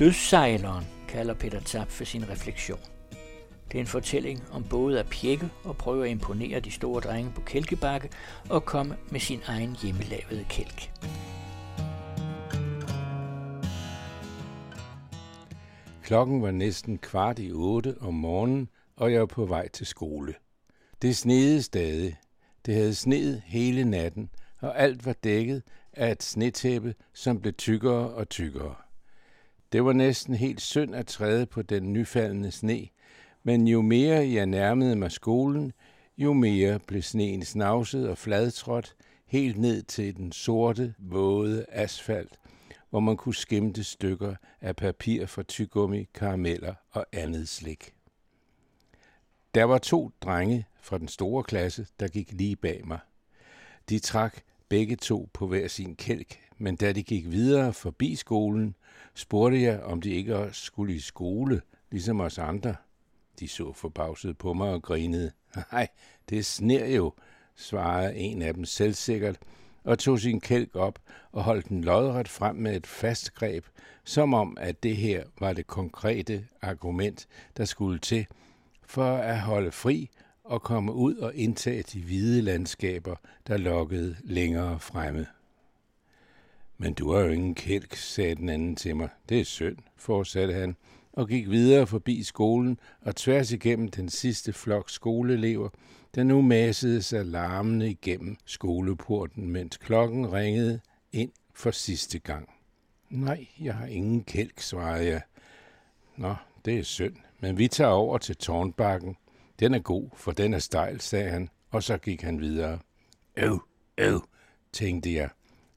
Dødssejleren kalder Peter Zap for sin refleksion. Det er en fortælling om både at pjekke og prøve at imponere de store drenge på Kælkebakke og komme med sin egen hjemmelavede kælk. Klokken var næsten kvart i otte om morgenen, og jeg var på vej til skole. Det sneede stadig. Det havde sneet hele natten, og alt var dækket af et snetæppe, som blev tykkere og tykkere. Det var næsten helt synd at træde på den nyfaldende sne, men jo mere jeg nærmede mig skolen, jo mere blev sneen snavset og fladtrådt helt ned til den sorte, våde asfalt, hvor man kunne skimte stykker af papir fra tygummi, karameller og andet slik. Der var to drenge fra den store klasse, der gik lige bag mig. De trak begge to på hver sin kælk, men da de gik videre forbi skolen, spurgte jeg, om de ikke også skulle i skole, ligesom os andre. De så forbavset på mig og grinede. Nej, det sner jo, svarede en af dem selvsikkert, og tog sin kælk op og holdt den lodret frem med et fast greb, som om at det her var det konkrete argument, der skulle til for at holde fri og komme ud og indtage de hvide landskaber, der lokkede længere fremme. Men du har jo ingen kælk, sagde den anden til mig. Det er synd, fortsatte han, og gik videre forbi skolen og tværs igennem den sidste flok skoleelever, der nu massede sig larmende igennem skoleporten, mens klokken ringede ind for sidste gang. Nej, jeg har ingen kælk, svarede jeg. Nå, det er synd, men vi tager over til tårnbakken. Den er god, for den er stejl, sagde han, og så gik han videre. Øv, øv, tænkte jeg.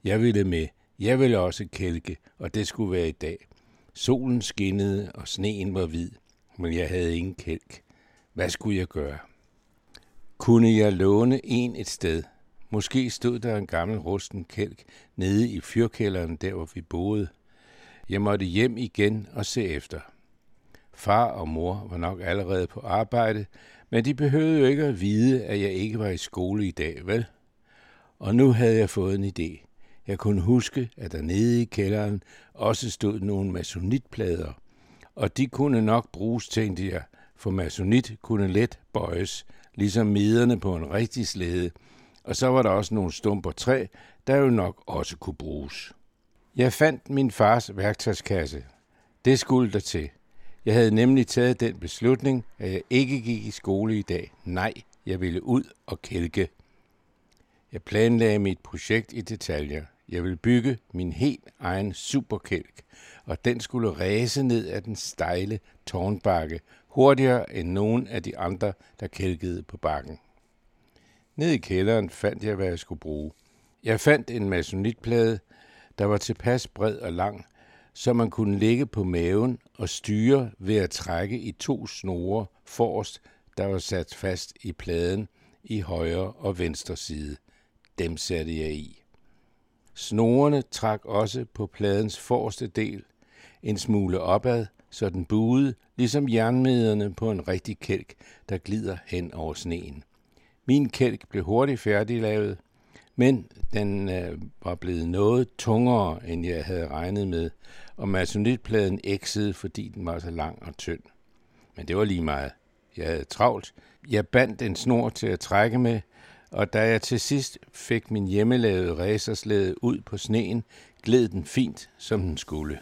Jeg ville med. Jeg ville også kælke, og det skulle være i dag. Solen skinnede, og sneen var hvid, men jeg havde ingen kælk. Hvad skulle jeg gøre? Kunne jeg låne en et sted? Måske stod der en gammel rusten kælk nede i fyrkælderen, der hvor vi boede. Jeg måtte hjem igen og se efter. Far og mor var nok allerede på arbejde, men de behøvede jo ikke at vide, at jeg ikke var i skole i dag, vel? Og nu havde jeg fået en idé. Jeg kunne huske, at der nede i kælderen også stod nogle masonitplader, og de kunne nok bruges, tænkte jeg, for masonit kunne let bøjes, ligesom miderne på en rigtig slæde, og så var der også nogle stumper træ, der jo nok også kunne bruges. Jeg fandt min fars værktøjskasse. Det skulle der til. Jeg havde nemlig taget den beslutning, at jeg ikke gik i skole i dag. Nej, jeg ville ud og kælke. Jeg planlagde mit projekt i detaljer. Jeg ville bygge min helt egen superkælk, og den skulle ræse ned ad den stejle tårnbakke, hurtigere end nogen af de andre, der kælkede på bakken. Ned i kælderen fandt jeg, hvad jeg skulle bruge. Jeg fandt en masonitplade, der var tilpas bred og lang, så man kunne ligge på maven og styre ved at trække i to snore forrest, der var sat fast i pladen i højre og venstre side. Dem satte jeg i. Snorene trak også på pladens forreste del en smule opad, så den buede, ligesom jernmederne på en rigtig kælk, der glider hen over sneen. Min kælk blev hurtigt færdiglavet, men den øh, var blevet noget tungere, end jeg havde regnet med, og masonitpladen eksede, fordi den var så lang og tynd. Men det var lige meget. Jeg havde travlt. Jeg bandt en snor til at trække med, og da jeg til sidst fik min hjemmelavede racerslæde ud på sneen, gled den fint, som den skulle.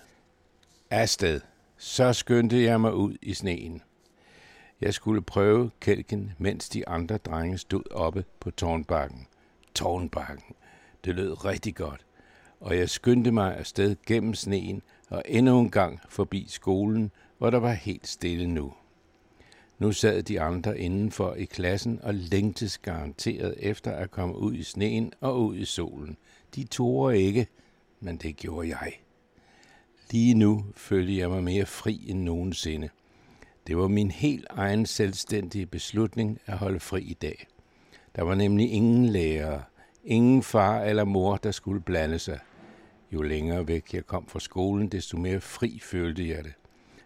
Afsted. Så skyndte jeg mig ud i sneen. Jeg skulle prøve kælken, mens de andre drenge stod oppe på tårnbakken. Tårnbakken. Det lød rigtig godt, og jeg skyndte mig afsted gennem sneen og endnu en gang forbi skolen, hvor der var helt stille nu. Nu sad de andre indenfor i klassen og længtes garanteret efter at komme ud i sneen og ud i solen. De tog ikke, men det gjorde jeg. Lige nu følte jeg mig mere fri end nogensinde. Det var min helt egen selvstændige beslutning at holde fri i dag. Der var nemlig ingen lærer, ingen far eller mor, der skulle blande sig. Jo længere væk jeg kom fra skolen, desto mere fri følte jeg det.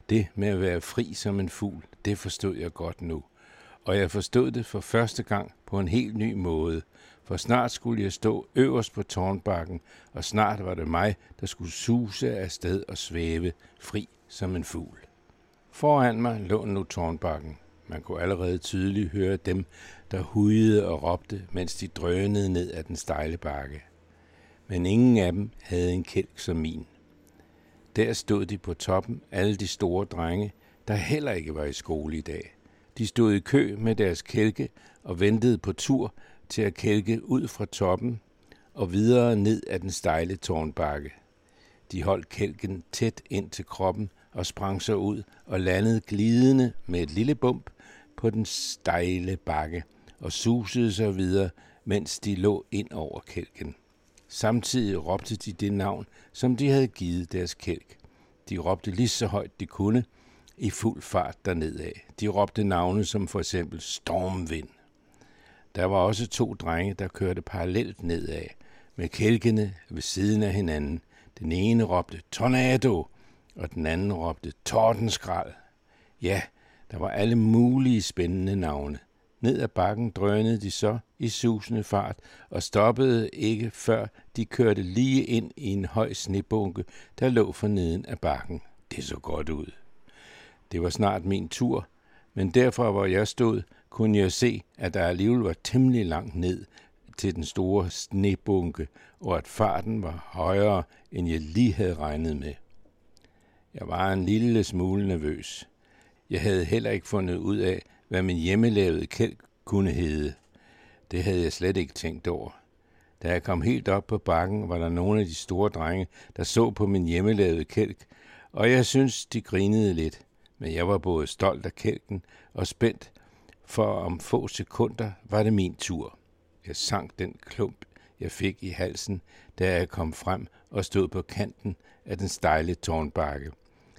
Det med at være fri som en fugl, det forstod jeg godt nu. Og jeg forstod det for første gang på en helt ny måde, for snart skulle jeg stå øverst på tårnbakken, og snart var det mig, der skulle suse afsted og svæve, fri som en fugl. Foran mig lå nu tårnbakken. Man kunne allerede tydeligt høre dem, der hudede og råbte, mens de drønede ned ad den stejle bakke. Men ingen af dem havde en kælk som min. Der stod de på toppen, alle de store drenge, der heller ikke var i skole i dag. De stod i kø med deres kælke og ventede på tur til at kælke ud fra toppen og videre ned ad den stejle tårnbakke. De holdt kælken tæt ind til kroppen og sprang så ud og landede glidende med et lille bump på den stejle bakke og susede sig videre, mens de lå ind over kælken. Samtidig råbte de det navn, som de havde givet deres kælk. De råbte lige så højt de kunne, i fuld fart dernedad. De råbte navne som for eksempel Stormvind. Der var også to drenge, der kørte parallelt nedad, med kælkene ved siden af hinanden. Den ene råbte Tornado, og den anden råbte Tordenskrald. Ja, der var alle mulige spændende navne. Ned ad bakken drønede de så i susende fart og stoppede ikke, før de kørte lige ind i en høj snebunke, der lå for neden af bakken. Det så godt ud. Det var snart min tur, men derfra, hvor jeg stod, kunne jeg se, at der alligevel var temmelig langt ned til den store snebunke, og at farten var højere, end jeg lige havde regnet med. Jeg var en lille smule nervøs. Jeg havde heller ikke fundet ud af, hvad min hjemmelavede kælk kunne hedde. Det havde jeg slet ikke tænkt over. Da jeg kom helt op på bakken, var der nogle af de store drenge, der så på min hjemmelavede kælk, og jeg synes, de grinede lidt. Men jeg var både stolt af kælken og spændt, for om få sekunder var det min tur. Jeg sank den klump, jeg fik i halsen, da jeg kom frem og stod på kanten af den stejle tårnbakke.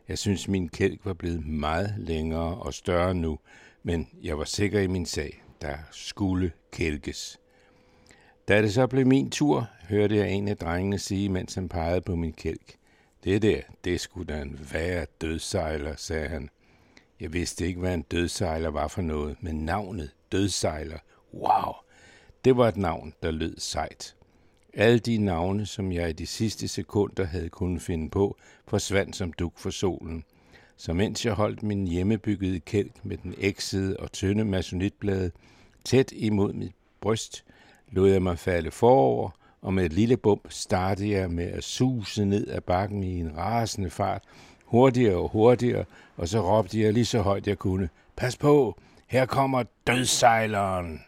Jeg synes, min kælk var blevet meget længere og større nu, men jeg var sikker i min sag. Der skulle kælkes. Da det så blev min tur, hørte jeg en af drengene sige, mens han pegede på min kælk. Det der, det skulle da en værre dødsejler, sagde han. Jeg vidste ikke, hvad en dødsejler var for noget, men navnet dødsejler, wow, det var et navn, der lød sejt. Alle de navne, som jeg i de sidste sekunder havde kunnet finde på, forsvandt som duk for solen. Så mens jeg holdt min hjemmebyggede kælk med den eksede og tynde masonitblade tæt imod mit bryst, lod jeg mig falde forover, og med et lille bump startede jeg med at suse ned ad bakken i en rasende fart, hurtigere og hurtigere, og så råbte jeg lige så højt jeg kunne, pas på, her kommer dødsejleren.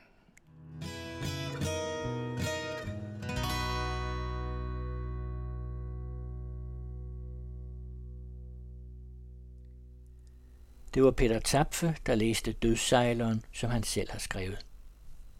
Det var Peter Tapfe, der læste Dødsejleren, som han selv har skrevet.